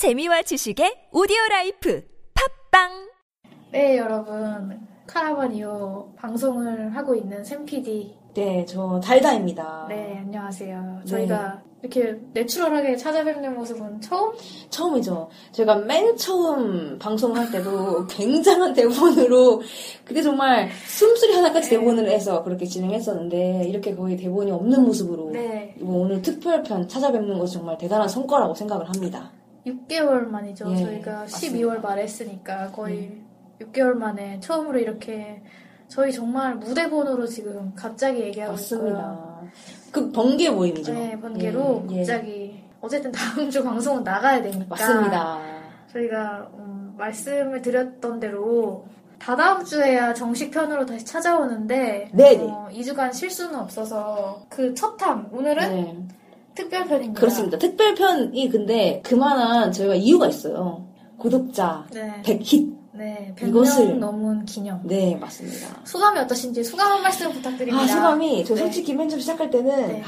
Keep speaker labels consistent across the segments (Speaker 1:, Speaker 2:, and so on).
Speaker 1: 재미와 지식의 오디오 life 팟빵
Speaker 2: 네, 여러분. 카라반 2호 방송을 하고 있는 샘PD.
Speaker 3: 네, 저 달다입니다.
Speaker 2: 네, 안녕하세요.
Speaker 3: 네.
Speaker 2: 저희가 이렇게 natural하게 찾아뵙는 모습은 처음?
Speaker 3: 처음이죠. 제가 맨 처음 방송할 때도 굉장한 대본으로 그때 정말 숨소리 하나까지
Speaker 2: 네.
Speaker 3: 대본을 해서 그렇게 진행했었는데 이렇게 거의 대본이 없는 모습으로
Speaker 2: 네.
Speaker 3: 뭐 오늘 특별편 찾아뵙는 것이 정말 대단한 성과라고 생각을 합니다.
Speaker 2: 6개월 만이죠.
Speaker 3: 예,
Speaker 2: 저희가
Speaker 3: 맞습니다.
Speaker 2: 12월 말에 했으니까 거의 6개월 만에 처음으로 이렇게 저희 정말 무대본으로 지금 갑자기 얘기하고 있고요.
Speaker 3: 맞습니다. 그 번개 모임이죠.
Speaker 2: 네, 번개로
Speaker 3: 예, 예.
Speaker 2: 갑자기 어쨌든 다음 주 방송은 나가야 되니까
Speaker 3: 맞습니다.
Speaker 2: 저희가 음, 말씀을 드렸던 대로 다다음 주에야 정식 편으로 다시 찾아오는데
Speaker 3: 네네.
Speaker 2: 어, 2주간 실수는 없어서 그 첫 탐 오늘은
Speaker 3: 네,
Speaker 2: 특별편입니다.
Speaker 3: 그렇습니다. 특별편이 근데 그만한 저희가 이유가 있어요. 구독자
Speaker 2: 네,
Speaker 3: 100힛.
Speaker 2: 네,
Speaker 3: 이것을-
Speaker 2: 100명 넘은 기념.
Speaker 3: 네, 맞습니다.
Speaker 2: 소감이 어떠신지 소감 한 말씀 부탁드립니다.
Speaker 3: 아, 소감이, 저
Speaker 2: 네.
Speaker 3: 솔직히 맨 처음 시작할 때는,
Speaker 2: 네.
Speaker 3: 아,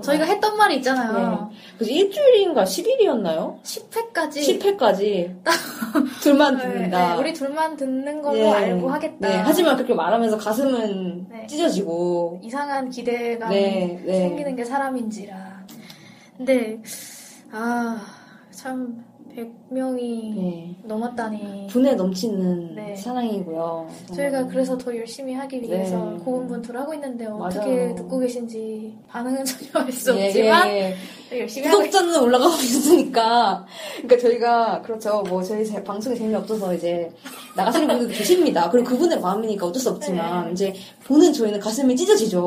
Speaker 2: 저희가 했던 말이 있잖아요.
Speaker 3: 그래서 일주일인가 10일이었나요?
Speaker 2: 10회까지
Speaker 3: 10회까지 둘만
Speaker 2: 네,
Speaker 3: 듣는다.
Speaker 2: 네, 우리 둘만 듣는 걸로
Speaker 3: 네.
Speaker 2: 알고 하겠다.
Speaker 3: 네, 하지만 그렇게 말하면서 가슴은
Speaker 2: 네.
Speaker 3: 찢어지고.
Speaker 2: 이상한 기대감이
Speaker 3: 네, 네.
Speaker 2: 생기는 게 사람인지라. 근데 아 참 100명이
Speaker 3: 네.
Speaker 2: 넘었다니.
Speaker 3: 분에 넘치는
Speaker 2: 네.
Speaker 3: 사랑이고요.
Speaker 2: 저희가
Speaker 3: 정말.
Speaker 2: 그래서 더 열심히 하기 위해서
Speaker 3: 네.
Speaker 2: 고군분투를 하고 있는데 어떻게
Speaker 3: 맞아요.
Speaker 2: 듣고 계신지 반응은 전혀 알수
Speaker 3: 예,
Speaker 2: 없지만
Speaker 3: 예, 예.
Speaker 2: 열심히
Speaker 3: 구독자는 올라가고 있으니까. 그러니까 저희가, 그렇죠. 뭐, 저희 제- 방송이 재미없어서 이제, 나가시는 분들도 계십니다. 그리고 그분의 마음이니까 어쩔 수 없지만,
Speaker 2: 네.
Speaker 3: 이제, 보는 저희는 가슴이 찢어지죠.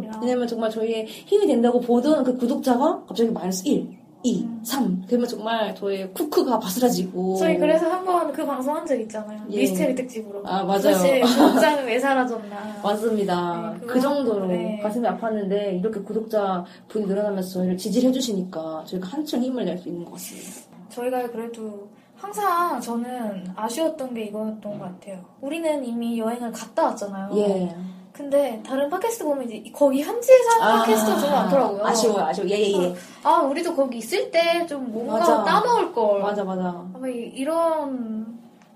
Speaker 2: 그럼요.
Speaker 3: 왜냐면 정말 저희의 힘이 된다고 보던 그 구독자가 갑자기 마이너스 1, 2, 3. 그러면 정말 저의 쿠크가 바스라지고.
Speaker 2: 저희 그래서 한 번 그 방송 한 적 있잖아요.
Speaker 3: 예.
Speaker 2: 미스테리 특집으로.
Speaker 3: 아, 맞아요.
Speaker 2: 도대체 구독자는 왜 사라졌나.
Speaker 3: 맞습니다.
Speaker 2: 네,
Speaker 3: 그 정도로
Speaker 2: 네.
Speaker 3: 가슴이 아팠는데, 이렇게 구독자 분이 늘어나면서 저희를 지지해주시니까, 저희가 한층 힘을 낼 수 있는 것 같습니다.
Speaker 2: 저희가 그래도 항상 저는 아쉬웠던 게 이거였던 것 같아요. 우리는 이미 여행을 갔다 왔잖아요.
Speaker 3: 예.
Speaker 2: 근데 다른 팟캐스트 보면 이제 거기 현지에서 하는 팟캐스트가 좀 많더라고요.
Speaker 3: 아쉬워요, 아쉬워. 예, 예, 예.
Speaker 2: 아, 우리도 거기 있을 때 좀 뭔가
Speaker 3: 맞아.
Speaker 2: 따놓을 걸.
Speaker 3: 맞아, 맞아.
Speaker 2: 아마 이- 이런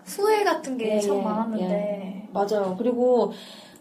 Speaker 2: 후회 같은 게
Speaker 3: 예,
Speaker 2: 참
Speaker 3: 예,
Speaker 2: 많았는데.
Speaker 3: 맞아요. 그리고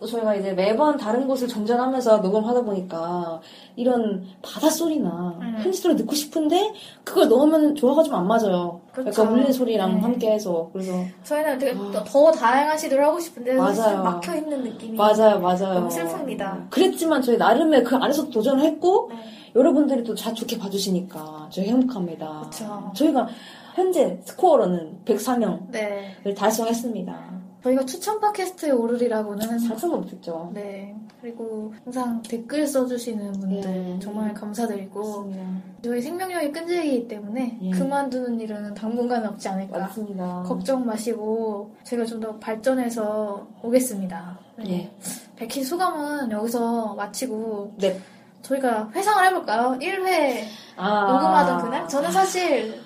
Speaker 3: 또 저희가 이제 매번 다른 곳을 전전하면서 녹음하다 보니까 이런 바닷소리나
Speaker 2: 음.
Speaker 3: 현지 소리 듣고 싶은데 그걸 넣으면 조화가 좀 안 맞아요.
Speaker 2: 그렇죠.
Speaker 3: 약간 울리는 소리랑
Speaker 2: 네.
Speaker 3: 함께 해서. 그래서
Speaker 2: 저희는 되게
Speaker 3: 아.
Speaker 2: 더- 더 다양한 시도를 하고 싶은데
Speaker 3: 맞아요.
Speaker 2: 막혀 있는 느낌이.
Speaker 3: 맞아요, 맞아요.
Speaker 2: 너무 슬픕니다.
Speaker 3: 그랬지만 저희 나름의 그 안에서 도전을 했고
Speaker 2: 네.
Speaker 3: 여러분들이 또 잘 좋게 봐주시니까 저희 행복합니다.
Speaker 2: 그쵸.
Speaker 3: 저희가 현재 스코어로는 104명을
Speaker 2: 네.
Speaker 3: 달성했습니다.
Speaker 2: 저희가 추천 팟캐스트에 오르리라고는
Speaker 3: 살펴는 못했죠.
Speaker 2: 네. 그리고 항상 댓글 써주시는 분들
Speaker 3: 예.
Speaker 2: 정말 감사드리고
Speaker 3: 맞습니다.
Speaker 2: 저희 생명력이 끈질기기 때문에
Speaker 3: 예.
Speaker 2: 그만두는 일은 당분간 없지 않을까.
Speaker 3: 맞습니다.
Speaker 2: 걱정 마시고 제가 좀 더 발전해서 오겠습니다. 네.
Speaker 3: 예.
Speaker 2: 백희 소감은 여기서 마치고
Speaker 3: 네.
Speaker 2: 저희가 회상을 해볼까요? 1회
Speaker 3: 아.
Speaker 2: 녹음하던 그날? 저는 사실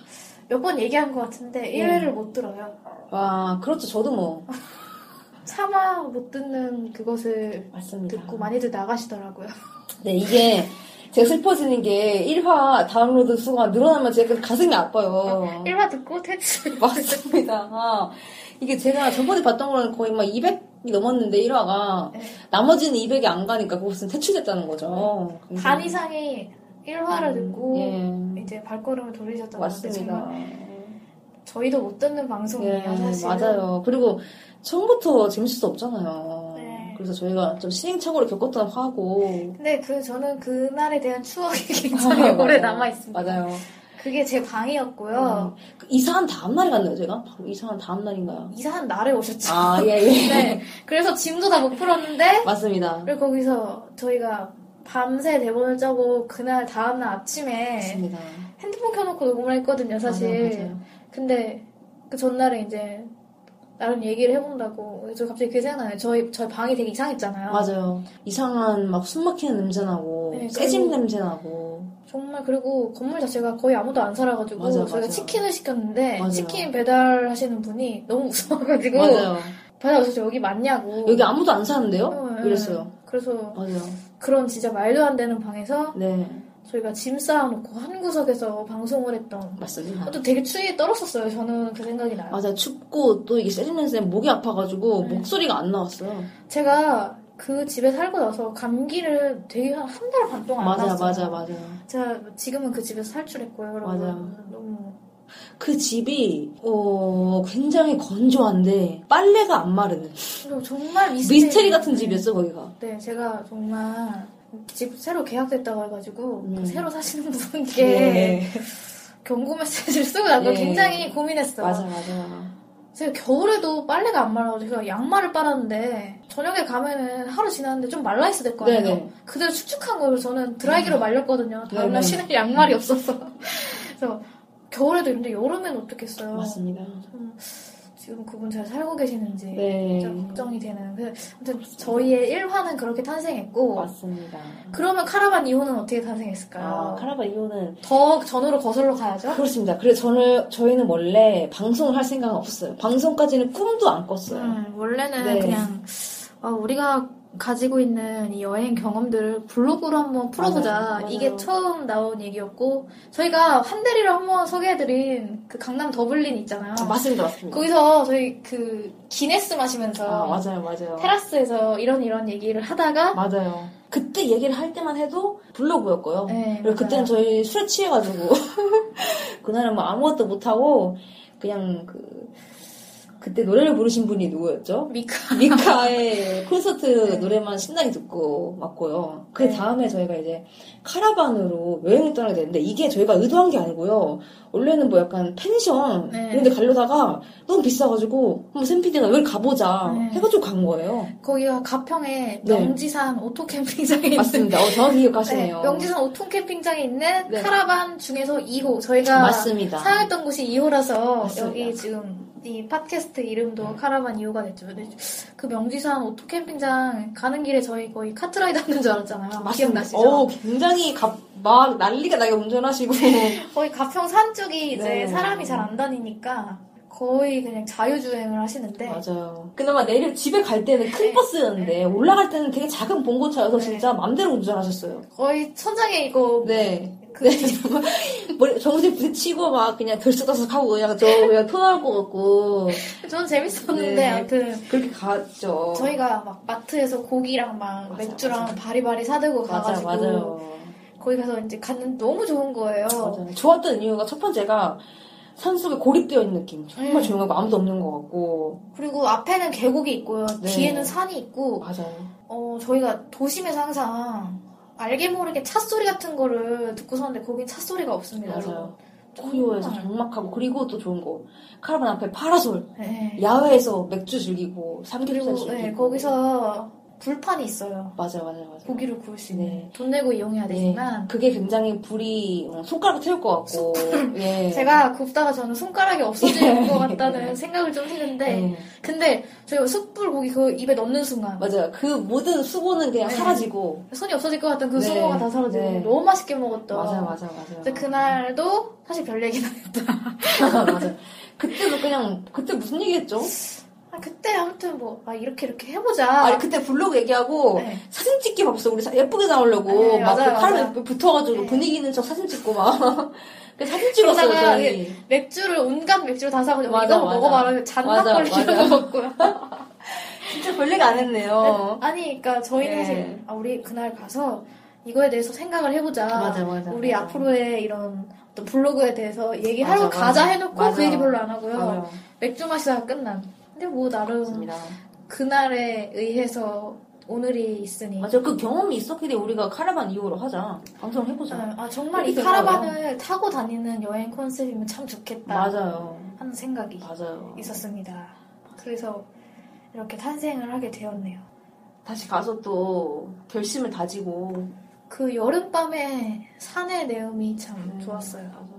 Speaker 2: 몇 번 얘기한 것 같은데
Speaker 3: 예.
Speaker 2: 1회를 못 들어요.
Speaker 3: 와, 그렇죠. 저도 뭐.
Speaker 2: 차마 못 듣는 그것을
Speaker 3: 맞습니다.
Speaker 2: 듣고 많이들 나가시더라고요.
Speaker 3: 네, 이게 제가 슬퍼지는 게 1화 다운로드 수가 늘어나면 제가 가슴이 아파요.
Speaker 2: 1화 듣고 퇴출.
Speaker 3: 맞습니다. 아, 이게 제가 저번에 봤던 거는 거의 막 200이 넘었는데 1화가
Speaker 2: 네.
Speaker 3: 나머지는 200이 안 가니까 그것은 퇴출됐다는 거죠.
Speaker 2: 반 이상이 1화를 듣고
Speaker 3: 예.
Speaker 2: 이제 발걸음을 돌리셨던.
Speaker 3: 맞습니다.
Speaker 2: 저희도 못 듣는 방송이에요,
Speaker 3: 예,
Speaker 2: 사실.
Speaker 3: 맞아요. 그리고 처음부터 재밌을 수 없잖아요.
Speaker 2: 네.
Speaker 3: 그래서 저희가 좀 시행착오를 겪었던 화고.
Speaker 2: 근데 그 저는 그날에 대한 추억이 굉장히 오래. 남아 있습니다.
Speaker 3: 맞아요.
Speaker 2: 그게 제 방이었고요.
Speaker 3: 그 이사한 다음 날에 갔나요, 제가? 바로 이사한 다음 날인가요?
Speaker 2: 이사한 날에 오셨죠.
Speaker 3: 아, 예, 예.
Speaker 2: 네. 그래서 짐도 다 못 풀었는데
Speaker 3: 맞습니다.
Speaker 2: 그리고 거기서 저희가 밤새 대본을 짜고 그날 다음날 아침에
Speaker 3: 맞습니다.
Speaker 2: 핸드폰 켜놓고 녹음을 했거든요, 사실.
Speaker 3: 맞아요, 맞아요.
Speaker 2: 근데 그 전날에 이제 나름 얘기를 해본다고 저 갑자기 그게 생각나요. 저희 저희 방이 되게 이상했잖아요.
Speaker 3: 맞아요. 이상한 막 숨 막히는 냄새 나고,
Speaker 2: 네,
Speaker 3: 새집 냄새 나고.
Speaker 2: 정말 그리고 건물 자체가 거의 아무도 안 살아가지고
Speaker 3: 맞아요,
Speaker 2: 저희가
Speaker 3: 맞아요.
Speaker 2: 치킨을 시켰는데
Speaker 3: 맞아요.
Speaker 2: 치킨 배달하시는 분이 너무 무서워가지고
Speaker 3: 맞아요.
Speaker 2: 배달 오셔서 여기 맞냐고
Speaker 3: 여기 아무도 안 사는데요?
Speaker 2: 어, 예.
Speaker 3: 이랬어요.
Speaker 2: 그래서
Speaker 3: 맞아요.
Speaker 2: 그런 진짜 말도 안 되는 방에서
Speaker 3: 네.
Speaker 2: 저희가 짐 쌓아놓고 한 구석에서 방송을 했던
Speaker 3: 맞습니다.
Speaker 2: 또 되게 추위에 떨었었어요. 저는 그 생각이 나요.
Speaker 3: 맞아 춥고 또 이게 세진맨 목이 아파가지고
Speaker 2: 네.
Speaker 3: 목소리가 안 나왔어요.
Speaker 2: 제가 그 집에 살고 나서 감기를 되게 한 한 달 반 동안 안
Speaker 3: 맞아
Speaker 2: 났어요.
Speaker 3: 맞아 맞아.
Speaker 2: 제가 지금은 그 집에서 살출했고요. 여러분.
Speaker 3: 맞아요.
Speaker 2: 너무
Speaker 3: 그 집이 어 굉장히 건조한데 빨래가 안 마르는
Speaker 2: 정말 미스테리,
Speaker 3: 미스테리 같은 집이었어 거기가.
Speaker 2: 네, 제가 정말 집 새로 계약됐다고 해가지고
Speaker 3: 음.
Speaker 2: 그 새로 사시는 분께
Speaker 3: 네.
Speaker 2: 경고 메시지를 쓰고 나서
Speaker 3: 네.
Speaker 2: 굉장히 고민했어요.
Speaker 3: 맞아 맞아.
Speaker 2: 제가 겨울에도 빨래가 안 말라가지고 제가 양말을 빨았는데 저녁에 가면은 하루 지났는데 좀 말라 있어야 될 거 아니에요.
Speaker 3: 네네.
Speaker 2: 그대로 축축한 거를 저는 드라이기로 말렸거든요. 다음날
Speaker 3: 네네.
Speaker 2: 신을 양말이 없어서. 그래서 겨울에도 있는데 여름엔 어떻겠어요.
Speaker 3: 맞습니다.
Speaker 2: 좀 지금 그분 잘 살고 계시는지
Speaker 3: 네.
Speaker 2: 진짜 걱정이 되는. 그 아무튼 저희의 일화는 그렇게 탄생했고
Speaker 3: 맞습니다.
Speaker 2: 그러면 카라반 2호는 어떻게 탄생했을까요?
Speaker 3: 아 카라반 이호는
Speaker 2: 더 전으로 거슬러 가야죠.
Speaker 3: 그렇습니다. 그래서 저는 저희는 원래 방송을 할 생각은 없어요. 방송까지는 꿈도 안 꿨어요.
Speaker 2: 음, 원래는
Speaker 3: 네.
Speaker 2: 그냥 어, 우리가 가지고 있는 이 여행 경험들을 블로그로 한번 풀어보자.
Speaker 3: 맞아요, 맞아요.
Speaker 2: 이게 처음 나온 얘기였고 저희가 한대리를 한번 소개해드린 그 강남 더블린 있잖아요.
Speaker 3: 아, 맞습니다, 맞습니다.
Speaker 2: 거기서 저희 그 기네스 마시면서
Speaker 3: 아 맞아요, 맞아요.
Speaker 2: 테라스에서 이런 이런 얘기를 하다가
Speaker 3: 맞아요. 그때 얘기를 할 때만 해도 블로그였고요.
Speaker 2: 네,
Speaker 3: 그리고 그때는. 저희 술에 취해가지고 그날은 뭐 아무것도 못하고 그냥 그 그때 노래를 부르신 분이 누구였죠?
Speaker 2: 미카
Speaker 3: 미카의 콘서트
Speaker 2: 네.
Speaker 3: 노래만 신나게 듣고 왔고요. 그
Speaker 2: 네.
Speaker 3: 다음에 저희가 이제 카라반으로 여행을 떠나게 됐는데 이게 저희가 의도한 게 아니고요. 원래는 뭐 약간 펜션
Speaker 2: 네.
Speaker 3: 이런 데 가려다가 너무 비싸가지고 한번 샘피디가 여기 가보자
Speaker 2: 네.
Speaker 3: 해가지고 간 거예요.
Speaker 2: 거기가 가평에
Speaker 3: 네.
Speaker 2: 명지산 오토 캠핑장에 있는
Speaker 3: 맞습니다. 어, 정확히
Speaker 2: 네,
Speaker 3: 기억하시네요.
Speaker 2: 명지산 오토 캠핑장에 있는
Speaker 3: 네.
Speaker 2: 카라반 중에서 2호 저희가
Speaker 3: 맞습니다.
Speaker 2: 사용했던 곳이 2호라서
Speaker 3: 맞습니다.
Speaker 2: 여기 지금 이 팟캐스트 이름도 카라반 2호가 됐죠. 근데 그 명지산 오토 캠핑장 가는 길에 저희 거의 카트라이더 하는 줄 알았잖아요. 기억나시죠?
Speaker 3: 어, 굉장히 가- 막 난리가 나게 운전하시고.
Speaker 2: 거의 가평 산 쪽이 이제
Speaker 3: 네.
Speaker 2: 사람이 잘 안 다니니까 거의 그냥 자유주행을 하시는데
Speaker 3: 맞아요. 그나마 내일 집에 갈 때는 큰
Speaker 2: 네.
Speaker 3: 버스였는데 올라갈 때는 되게 작은 봉고차여서
Speaker 2: 네.
Speaker 3: 진짜 맘대로 운전하셨어요.
Speaker 2: 거의 천장에 이거
Speaker 3: 네.
Speaker 2: 그
Speaker 3: 네, 정말 머리 정신 부딪히고 막 그냥 들썩들썩하고 그냥 저 그냥 토할 것 같고
Speaker 2: 저는 재밌었는데
Speaker 3: 네.
Speaker 2: 아무튼
Speaker 3: 그렇게 갔죠.
Speaker 2: 저희가 막 마트에서 고기랑 막
Speaker 3: 맞아요,
Speaker 2: 맥주랑
Speaker 3: 맞아요.
Speaker 2: 바리바리 사들고 가가지고
Speaker 3: 맞아요.
Speaker 2: 거기 가서 이제 갔는데 너무 좋은 거예요.
Speaker 3: 맞아요. 좋았던 이유가 첫 번째가 산속에 고립되어 있는 느낌. 정말
Speaker 2: 음.
Speaker 3: 조용하고 아무도 없는 것 같고.
Speaker 2: 그리고 앞에는 계곡이 있고요.
Speaker 3: 네.
Speaker 2: 뒤에는 산이 있고
Speaker 3: 맞아요.
Speaker 2: 어, 저희가 도심에서 항상 알게 모르게 차 소리 같은 거를 듣고 사는데 거긴 차 소리가 없습니다.
Speaker 3: 맞아요. 고요해서
Speaker 2: 정말.
Speaker 3: 적막하고 그리고 또 좋은 거 카라반 앞에 파라솔
Speaker 2: 네.
Speaker 3: 야외에서 맥주 즐기고 삼겹살 즐기고
Speaker 2: 네, 거기서 불판이 있어요.
Speaker 3: 맞아요 맞아요 맞아요
Speaker 2: 고기를 구울 수 있는
Speaker 3: 네.
Speaker 2: 돈 내고 이용해야 되지만
Speaker 3: 네. 그게 굉장히 불이 어, 손가락 태울 것 같고 예.
Speaker 2: 제가 굽다가 저는 손가락이 없어질 것 같다는 생각을 좀 했는데
Speaker 3: 네.
Speaker 2: 근데 저희가 숯불 고기 그 입에 넣는 순간
Speaker 3: 맞아요 그 모든 수고는 그냥
Speaker 2: 네.
Speaker 3: 사라지고
Speaker 2: 손이 없어질 것 같던 그
Speaker 3: 네.
Speaker 2: 수고가 다 사라지고
Speaker 3: 네.
Speaker 2: 너무 맛있게 먹었던
Speaker 3: 맞아요 맞아요 맞아요
Speaker 2: 근데 그날도 사실 별 얘기는 아니었다.
Speaker 3: 맞아요 그때도 그냥 그때 무슨 얘기 했죠?
Speaker 2: 아, 그때 아무튼 뭐, 아, 이렇게 이렇게 해보자.
Speaker 3: 아니 그때 블로그 얘기하고
Speaker 2: 네.
Speaker 3: 사진 찍기 봤어 우리 사- 예쁘게 나오려고
Speaker 2: 네,
Speaker 3: 막
Speaker 2: 맞아요,
Speaker 3: 그팔
Speaker 2: 맞아요.
Speaker 3: 옆에 붙어가지고
Speaker 2: 네.
Speaker 3: 분위기 있는 척 사진 찍고 막 그 사진 찍었어요 저희
Speaker 2: 맥주를, 온갖 맥주를 다 사가지고
Speaker 3: 맞아,
Speaker 2: 이거
Speaker 3: 맞아.
Speaker 2: 먹어봐라. 잔나
Speaker 3: 맞아,
Speaker 2: 걸리
Speaker 3: 맞아.
Speaker 2: 이런 거 먹고요.
Speaker 3: 진짜 별 얘기 안 했네요
Speaker 2: 아니, 그러니까 저희는
Speaker 3: 네.
Speaker 2: 사실, 아, 우리 그날 가서 이거에 대해서 생각을 해보자.
Speaker 3: 맞아, 맞아,
Speaker 2: 우리
Speaker 3: 맞아.
Speaker 2: 앞으로의 이런 어떤 블로그에 대해서 얘기하러 가자. 해놓고. 그 얘기 별로 안 하고요. 맥주 마시다가 끝난. 근데 뭐 나름
Speaker 3: 맞습니다.
Speaker 2: 그날에 의해서 오늘이 있으니.
Speaker 3: 맞아 그 경험이 있었기 때문에 우리가 카라반 이후로 하자. 방송을 해보자.
Speaker 2: 아, 아, 정말 이 카라반을 타고 다니는 여행 컨셉이면 참 좋겠다
Speaker 3: 맞아요.
Speaker 2: 하는 생각이
Speaker 3: 맞아요.
Speaker 2: 있었습니다. 그래서 이렇게 탄생을 하게 되었네요.
Speaker 3: 다시 가서 또 결심을 다지고.
Speaker 2: 그 여름밤에 산의 내음이 참
Speaker 3: 음,
Speaker 2: 좋았어요. 그래서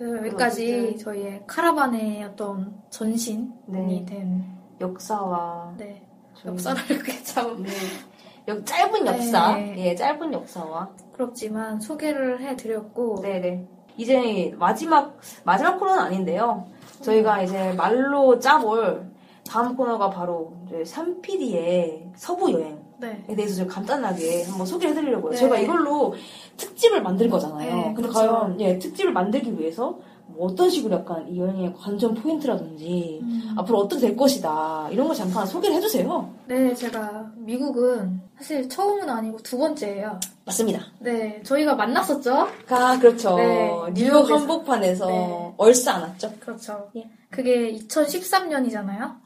Speaker 2: 여기까지
Speaker 3: 어쨌든-
Speaker 2: 저희의 카라반의 어떤 전신이
Speaker 3: 네.
Speaker 2: 된
Speaker 3: 역사와
Speaker 2: 네, 역사를 이렇게 참
Speaker 3: 네. 역- 짧은 역사.
Speaker 2: 네.
Speaker 3: 예 짧은 역사와.
Speaker 2: 부끄럽지만 소개를 해드렸고
Speaker 3: 네네. 이제 마지막 마지막 코너는 아닌데요. 저희가 이제 말로 짜볼 다음 코너가 바로 이제 3PD의 서부 여행
Speaker 2: 네.
Speaker 3: 대해서 좀 간단하게 한번 소개를 해드리려고요.
Speaker 2: 네.
Speaker 3: 제가 이걸로 특집을 만들 거잖아요.
Speaker 2: 네,
Speaker 3: 근데
Speaker 2: 그렇죠.
Speaker 3: 과연 예, 특집을 만들기 위해서 뭐 어떤 식으로 약간 이 여행의 관전 포인트라든지
Speaker 2: 음.
Speaker 3: 앞으로 어떻게 될 것이다 이런 거 잠깐 소개를 해주세요.
Speaker 2: 네, 제가 미국은 사실 처음은 아니고 두 번째예요.
Speaker 3: 맞습니다.
Speaker 2: 네, 저희가 만났었죠?
Speaker 3: 아 그렇죠.
Speaker 2: 네,
Speaker 3: 뉴욕. 한복판에서
Speaker 2: 네.
Speaker 3: 얼싸 안았죠.
Speaker 2: 그렇죠.
Speaker 3: 예.
Speaker 2: 그게 2013년이잖아요.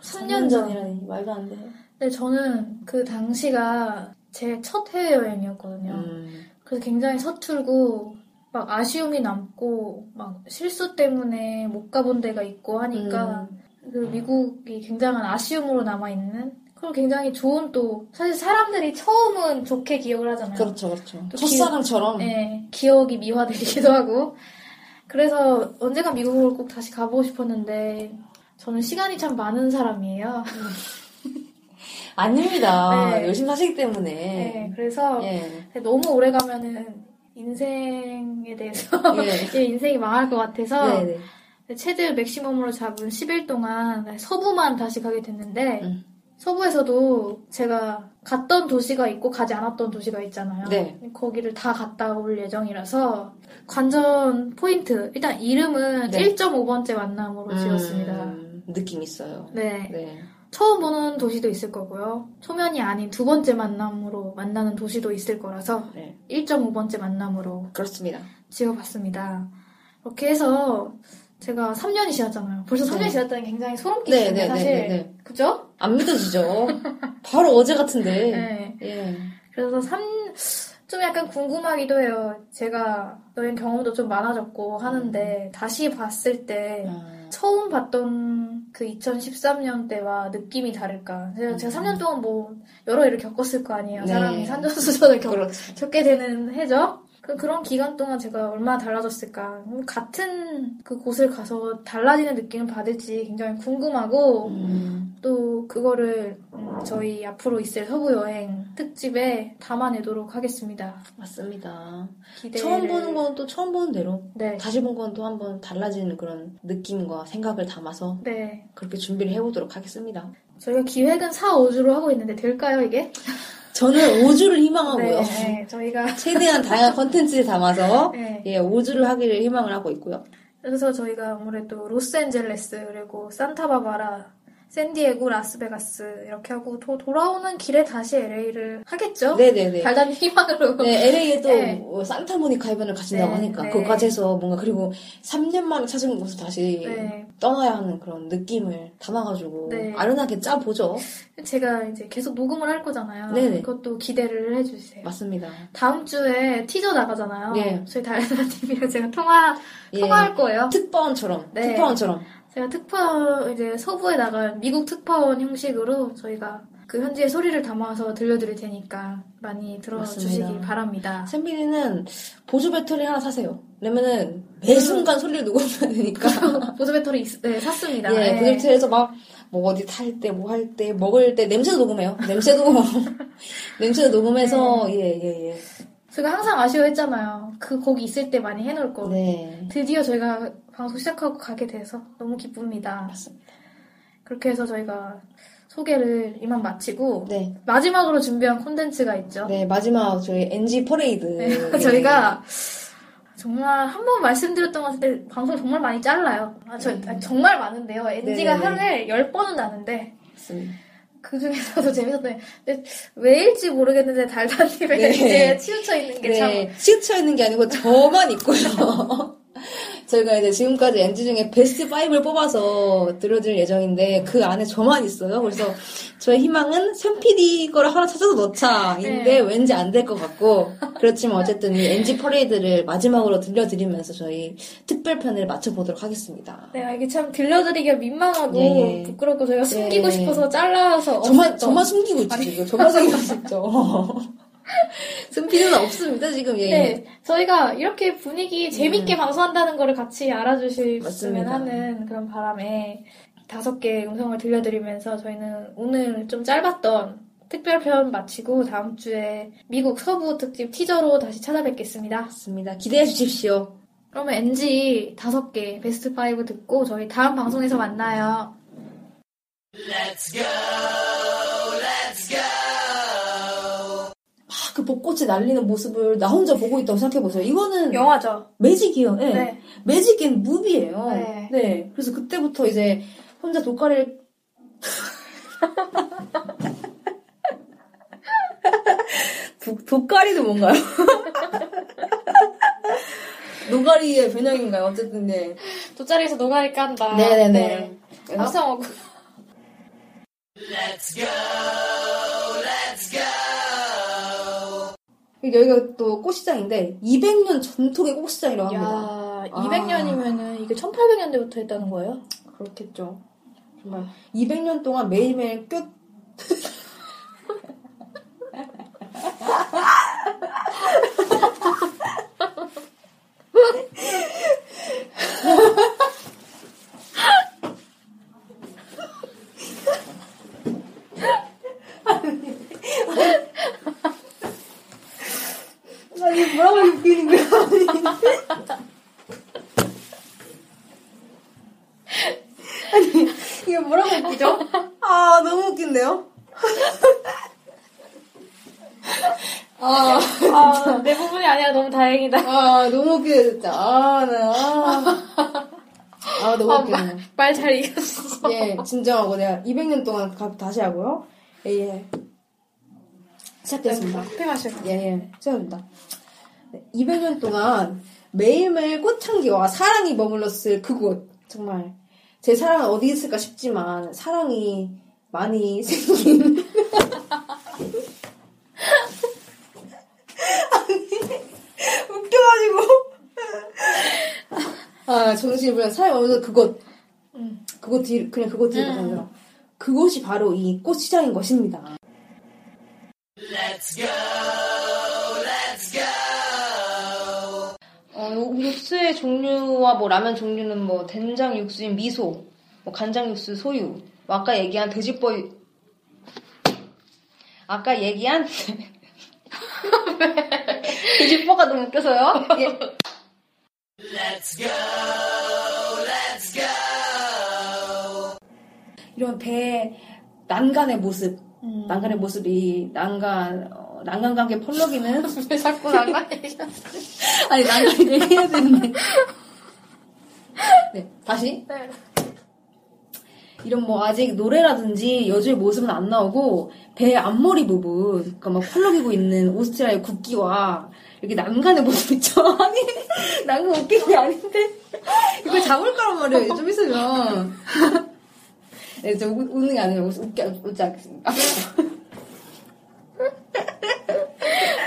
Speaker 2: 3년
Speaker 3: 3년
Speaker 2: 전.
Speaker 3: 전이라니 말도 안 돼.
Speaker 2: 근데 저는 그 당시가 제 첫 해외여행이었거든요.
Speaker 3: 음,
Speaker 2: 그래서 굉장히 서툴고 막 아쉬움이 남고 막 실수 때문에 못 가본 데가 있고 하니까
Speaker 3: 음.
Speaker 2: 그 미국이 굉장한 아쉬움으로 남아 있는 그리고 굉장히 좋은 또 사실 사람들이 처음은 좋게 기억을 하잖아요.
Speaker 3: 그렇죠, 그렇죠.
Speaker 2: 또
Speaker 3: 첫사랑처럼.
Speaker 2: 네, 기억이 미화되기도 하고 그래서 언젠가 미국을 꼭 다시 가보고 싶었는데 저는 시간이 참 많은 사람이에요.
Speaker 3: 아닙니다.
Speaker 2: 네.
Speaker 3: 열심히 사시기 때문에.
Speaker 2: 네, 그래서
Speaker 3: 예.
Speaker 2: 너무 오래 가면은 인생에 대해서
Speaker 3: 예.
Speaker 2: 예, 인생이 망할 것 같아서
Speaker 3: 네, 네.
Speaker 2: 최대 맥시멈으로 잡은 10일 동안 서부만 다시 가게 됐는데
Speaker 3: 음.
Speaker 2: 서부에서도 제가 갔던 도시가 있고 가지 않았던 도시가 있잖아요.
Speaker 3: 네.
Speaker 2: 거기를 다 갔다 올 예정이라서 관전 포인트 일단 이름은
Speaker 3: 네.
Speaker 2: 1.5번째 만남으로 지었습니다.
Speaker 3: 음, 느낌 있어요.
Speaker 2: 네.
Speaker 3: 네.
Speaker 2: 처음 보는 도시도 있을 거고요. 초면이 아닌 두 번째 만남으로 만나는 도시도 있을 거라서
Speaker 3: 네.
Speaker 2: 1.5번째 만남으로
Speaker 3: 그렇습니다.
Speaker 2: 지어봤습니다. 이렇게 해서 제가 3년이 지났잖아요. 벌써 3년이
Speaker 3: 네.
Speaker 2: 지났다는 게 굉장히 소름
Speaker 3: 네,
Speaker 2: 끼치는데
Speaker 3: 네,
Speaker 2: 사실
Speaker 3: 네, 네.
Speaker 2: 그죠?
Speaker 3: 안 믿어지죠? 바로 어제 같은데.
Speaker 2: 네.
Speaker 3: 예.
Speaker 2: 그래서 3... 좀 약간 궁금하기도 해요. 제가 여행 경험도 좀 많아졌고 하는데 다시 봤을 때
Speaker 3: 아,
Speaker 2: 처음 봤던 그 2013년 때와 느낌이 다를까. 제가, 제가 3년 동안 뭐 여러 일을 겪었을 거 아니에요.
Speaker 3: 네.
Speaker 2: 사람이 산전수전을 겪,
Speaker 3: 그렇죠.
Speaker 2: 겪게 되는 해죠. 그, 그런 기간 동안 제가 얼마나 달라졌을까. 음, 같은 그 곳을 가서 달라지는 느낌을 받을지 굉장히 궁금하고,
Speaker 3: 음,
Speaker 2: 또 그거를 음, 저희 앞으로 있을 서부 여행 특집에 담아내도록 하겠습니다.
Speaker 3: 맞습니다.
Speaker 2: 기대.
Speaker 3: 처음 보는 건 또 처음 보는 대로,
Speaker 2: 네.
Speaker 3: 다시 본 건 또 한번 달라지는 그런 느낌과 생각을 담아서
Speaker 2: 네.
Speaker 3: 그렇게 준비를 해보도록 하겠습니다.
Speaker 2: 저희가 기획은 4, 5주로 하고 있는데 될까요, 이게?
Speaker 3: 저는 5주를 희망하고요.
Speaker 2: 네, 네. 저희가.
Speaker 3: 최대한 다양한 컨텐츠를 담아서
Speaker 2: 네.
Speaker 3: 예, 5주를 하기를 희망을 하고 있고요.
Speaker 2: 그래서 저희가 아무래도 로스앤젤레스, 그리고 산타바바라, 샌디에고, 라스베가스 이렇게 하고 도, 돌아오는 길에 다시 LA를 하겠죠?
Speaker 3: 네네네.
Speaker 2: 달달한 희망으로.
Speaker 3: 네, LA에 또
Speaker 2: 네.
Speaker 3: 뭐 산타모니카 해변을 가신다고
Speaker 2: 네,
Speaker 3: 하니까
Speaker 2: 네.
Speaker 3: 그거까지 해서 뭔가 그리고 3년 만에 찾은 곳을 다시
Speaker 2: 네.
Speaker 3: 떠나야 하는 그런 느낌을 담아가지고
Speaker 2: 네.
Speaker 3: 아련하게 짜보죠.
Speaker 2: 제가 이제 계속 녹음을 할 거잖아요.
Speaker 3: 네네.
Speaker 2: 그것도 기대를 해주세요.
Speaker 3: 맞습니다.
Speaker 2: 다음 주에 티저 나가잖아요.
Speaker 3: 네.
Speaker 2: 저희 달달한 TV랑 제가 통화,
Speaker 3: 예.
Speaker 2: 통화할 거예요.
Speaker 3: 특파원처럼,
Speaker 2: 네.
Speaker 3: 특파원처럼.
Speaker 2: 제가 특파, 이제 서부에 나간 미국 특파원 형식으로 저희가 그 현지의 소리를 담아서 들려드릴 테니까 많이 들어주시기. 바랍니다.
Speaker 3: 샘비리는 보조 배터리 하나 사세요. 왜냐면은 매 순간 소리를 녹음해야 되니까.
Speaker 2: 보조 배터리 있- 네, 샀습니다.
Speaker 3: 예,
Speaker 2: 네.
Speaker 3: 보조 배터리에서 막, 뭐 어디 탈 때, 뭐 할 때, 먹을 때, 냄새도 녹음해요. 냄새도, 냄새도 녹음해서,
Speaker 2: 네.
Speaker 3: 예, 예, 예.
Speaker 2: 제가 항상 아쉬워했잖아요. 그 곡이 있을 때 많이 해놓을 거.
Speaker 3: 네.
Speaker 2: 드디어 저희가 방송 시작하고 가게 돼서 너무 기쁩니다.
Speaker 3: 맞습니다.
Speaker 2: 그렇게 해서 저희가 소개를 이만 마치고
Speaker 3: 네.
Speaker 2: 마지막으로 준비한 콘텐츠가 있죠.
Speaker 3: 네, 마지막 저희 NG 퍼레이드.
Speaker 2: 네, 저희가 정말 한 번 말씀드렸던 것 같은데 방송 정말 많이 잘라요. 아, 저, 아니, 정말 많은데요. NG가
Speaker 3: 음. 네네네.
Speaker 2: 하루에 10번은 나는데
Speaker 3: 맞습니다.
Speaker 2: 그 중에서도 재밌었던 게 왜일지 모르겠는데 달달님의
Speaker 3: 네.
Speaker 2: 치우쳐 있는 게참
Speaker 3: 네, 치우쳐 있는 게 아니고 저만 있고요. 저희가 이제 지금까지 NG 중에 베스트 5를 뽑아서 들려드릴 예정인데 그 안에 저만 있어요. 그래서 저의 희망은 샘 PD 거를 하나 찾아서 넣자인데
Speaker 2: 네.
Speaker 3: 왠지 안 될 것 같고 그렇지만 어쨌든 이 NG 퍼레이드를 마지막으로 들려드리면서 저희 특별편을 맞춰보도록 하겠습니다.
Speaker 2: 네, 이게 참 들려드리기가 민망하고
Speaker 3: 예, 예.
Speaker 2: 부끄럽고 저희가 숨기고
Speaker 3: 예.
Speaker 2: 싶어서 잘라서
Speaker 3: 저만,
Speaker 2: 없었던-
Speaker 3: 저만 숨기고 있지. 지금. 저만 숨기고 있죠. 숨 필요는 없습니다, 지금. 예.
Speaker 2: 네, 저희가 이렇게 분위기 재밌게 방송한다는 거를 같이 알아주셨으면. 하는 그런 바람에 다섯 개 음성을 들려드리면서 저희는 오늘 좀 짧았던 특별편 마치고 다음 주에 미국 서부 특집 티저로 다시 찾아뵙겠습니다.
Speaker 3: 맞습니다. 기대해 주십시오.
Speaker 2: 그러면 NG 다섯 개 베스트 5 듣고 저희 다음 방송에서 만나요.
Speaker 4: Let's go.
Speaker 3: 그 벚꽃이 날리는 모습을 나 혼자 보고 있다고 생각해보세요. 이거는
Speaker 2: 영화죠.
Speaker 3: magic이에요. 예.
Speaker 2: 네.
Speaker 3: magic and movie예요.
Speaker 2: 네.
Speaker 3: 네. 그래서 그때부터 이제 혼자 독가리를 도, 독가리도 뭔가요? 노가리의 변형인가요? 어쨌든 네.
Speaker 2: 돗자리에서 노가리 깐다.
Speaker 3: 네네네.
Speaker 2: 네. 합성하고.
Speaker 3: 여기가 또 꽃시장인데 200년 전통의 꽃시장이라고 합니다.
Speaker 2: 야,
Speaker 3: 아.
Speaker 2: 200년이면은 이게 1800년대부터 했다는 거예요?
Speaker 3: 그렇겠죠. 정말 200년 동안 매일매일 끝 거야? 아니 이게 뭐라고 웃기죠? 아 너무 웃긴데요? 아,
Speaker 2: 아, 내 부분이 아니라 너무 다행이다.
Speaker 3: 아 너무 웃기네 진짜. 아, 나, 아. 아 너무
Speaker 2: 아,
Speaker 3: 웃기네.
Speaker 2: 말잘 이겼어.
Speaker 3: 예, 진정하고 내가 200년 동안 가- 다시 하고요. 예, 예. 시작됐습니다.
Speaker 2: 커피 마셔.
Speaker 3: 예, 예. 시작합니다. 네, 200년 동안 매일매일 꽃향기와 사랑이 머물렀을 그곳. 정말. 제 사랑은 어디 있을까 싶지만, 사랑이 많이 생긴. 아니, 웃겨가지고. 아, 정신이 불려. 사랑이 머물렀을 그곳.
Speaker 2: 음.
Speaker 3: 그곳 뒤, 그냥 그곳 뒤로
Speaker 2: 음.
Speaker 3: 가요. 그곳이 바로 이 꽃시장인 것입니다. 어, 육수의 종류와 뭐 라면 종류는 뭐 된장 육수인 미소, 뭐 간장 육수 소유, 뭐 아까 얘기한 돼지뻐 아까 얘기한 돼지뻐가 너무 웃겨서요. 예. 이런 배 난간의 모습,
Speaker 2: 음.
Speaker 3: 난간의 모습이 난간 어, 난간 관계 펄럭이는
Speaker 2: 왜 자꾸 나가 얘기하세요?
Speaker 3: 아니 난간 얘기해야 되는데. 네 다시
Speaker 2: 네.
Speaker 3: 이런 뭐 아직 노래라든지 여주의 모습은 안 나오고 배 앞머리 부분, 그러니까 막 펄럭이고 있는 오스트리아의 국기와 이렇게 난간의 모습 있죠? 아니 난간 웃긴 게 아닌데 이걸 잡을 거란 말이에요. 좀 있으면. 네, 저 우- 웃는 게 아니에요. 웃- 웃겨 웃지 않겠습니다.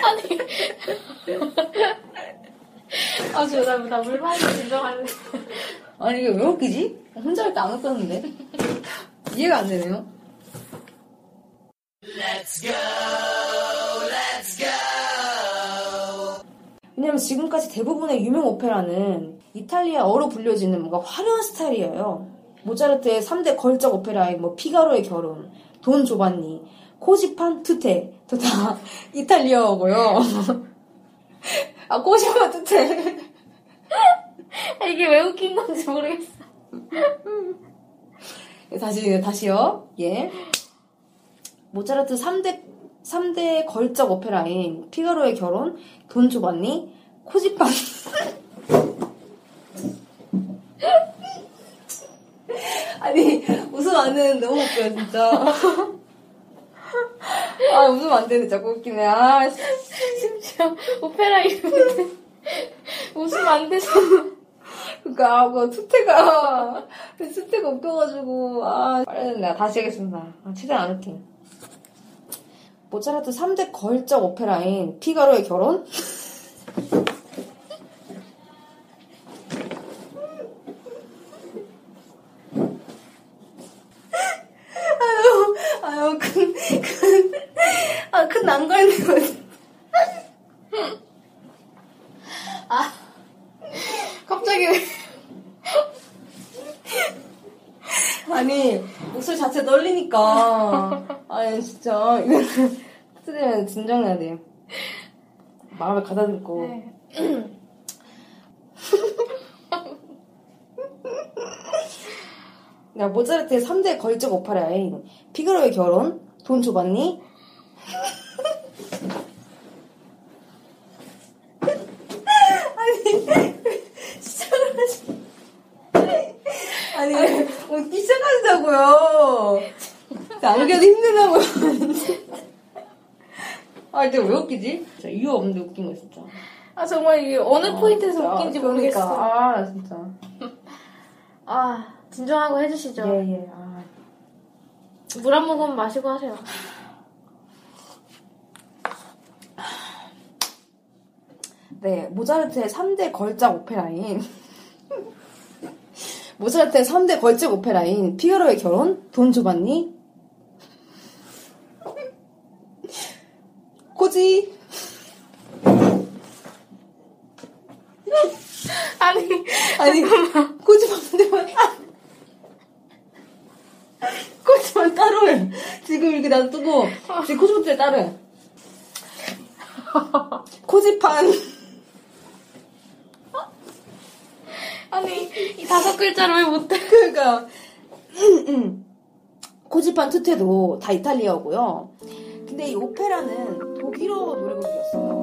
Speaker 2: 아, 저, 나, 나 물만이 진정할래.
Speaker 3: 아니 이게 왜 웃기지? 혼자 할 때 안 웃겼는데 이해가 안 되네요. 왜냐면 지금까지 대부분의 유명 오페라는 이탈리아어로 불려지는 뭔가 화려한 스타일이에요. 모차르트의 3대 걸작 오페라인 뭐 피가로의 결혼, 돈 조반니, 코지판 투테 또다 이탈리아어고요. 아 코지판 투테
Speaker 2: 아, 이게 왜 웃긴 건지 모르겠어.
Speaker 3: 다시, 다시요. 예. 모차르트 3대, 3대 걸작 오페라인 피가로의 결혼, 돈 조반니, 코지판. 아니, 웃으면 안 되는데 너무 웃겨요, 진짜. 아, 웃으면 안 되는데 자꾸 웃기네. 아, 씨.
Speaker 2: 심지어 오페라 이름인데 웃으면 안 돼서.
Speaker 3: 그니까, 아, 그, 투태가, 그 투태가 웃겨가지고, 아, 빨리 내가 다시 하겠습니다. 아, 최대한 안 웃긴. 모차르트 3대 걸작 오페라인 피가로의 결혼? 아유, 아유, 큰, 큰, 아, 큰 난관이네.
Speaker 2: 갑자기 왜.
Speaker 3: 아니 목소리 자체 떨리니까 아니 진짜 이거는 스트레면 진정해야 돼 마음을 가다듬고
Speaker 2: 네.
Speaker 3: 야 모차르트의 3대 걸작 오페라인 피가로의 결혼 돈 줘봤니? 아니, 웃기 시작하시자고요. 안 그래도 힘들다고요. 아, 이제 왜 웃기지? 진짜 이유 없는데 웃긴 거 진짜.
Speaker 2: 아 정말 이게 어느 포인트에서
Speaker 3: 진짜.
Speaker 2: 웃긴지
Speaker 3: 그러니까.
Speaker 2: 모르겠어.
Speaker 3: 아, 진짜.
Speaker 2: 아 진정하고 해주시죠.
Speaker 3: 예, 예. 아.
Speaker 2: 물한 모금 마시고 하세요.
Speaker 3: 네, 모차르트의 3대 걸작 오페라인. 모차르트의 3대 걸작 오페라인, 피가로의 결혼, 돈 조반니, 코지,
Speaker 2: 아니
Speaker 3: 아니, 코지만 대만 코지만 따로 해. 지금 이렇게 놔두고, 지금 코지만 따로 해. 코지판.
Speaker 2: 아니 이 다섯 글자를 왜 못해?
Speaker 3: 그러니까 코지판 투테도 다 이탈리아어고요. 근데 이 오페라는 독일어 노래곡이었어요.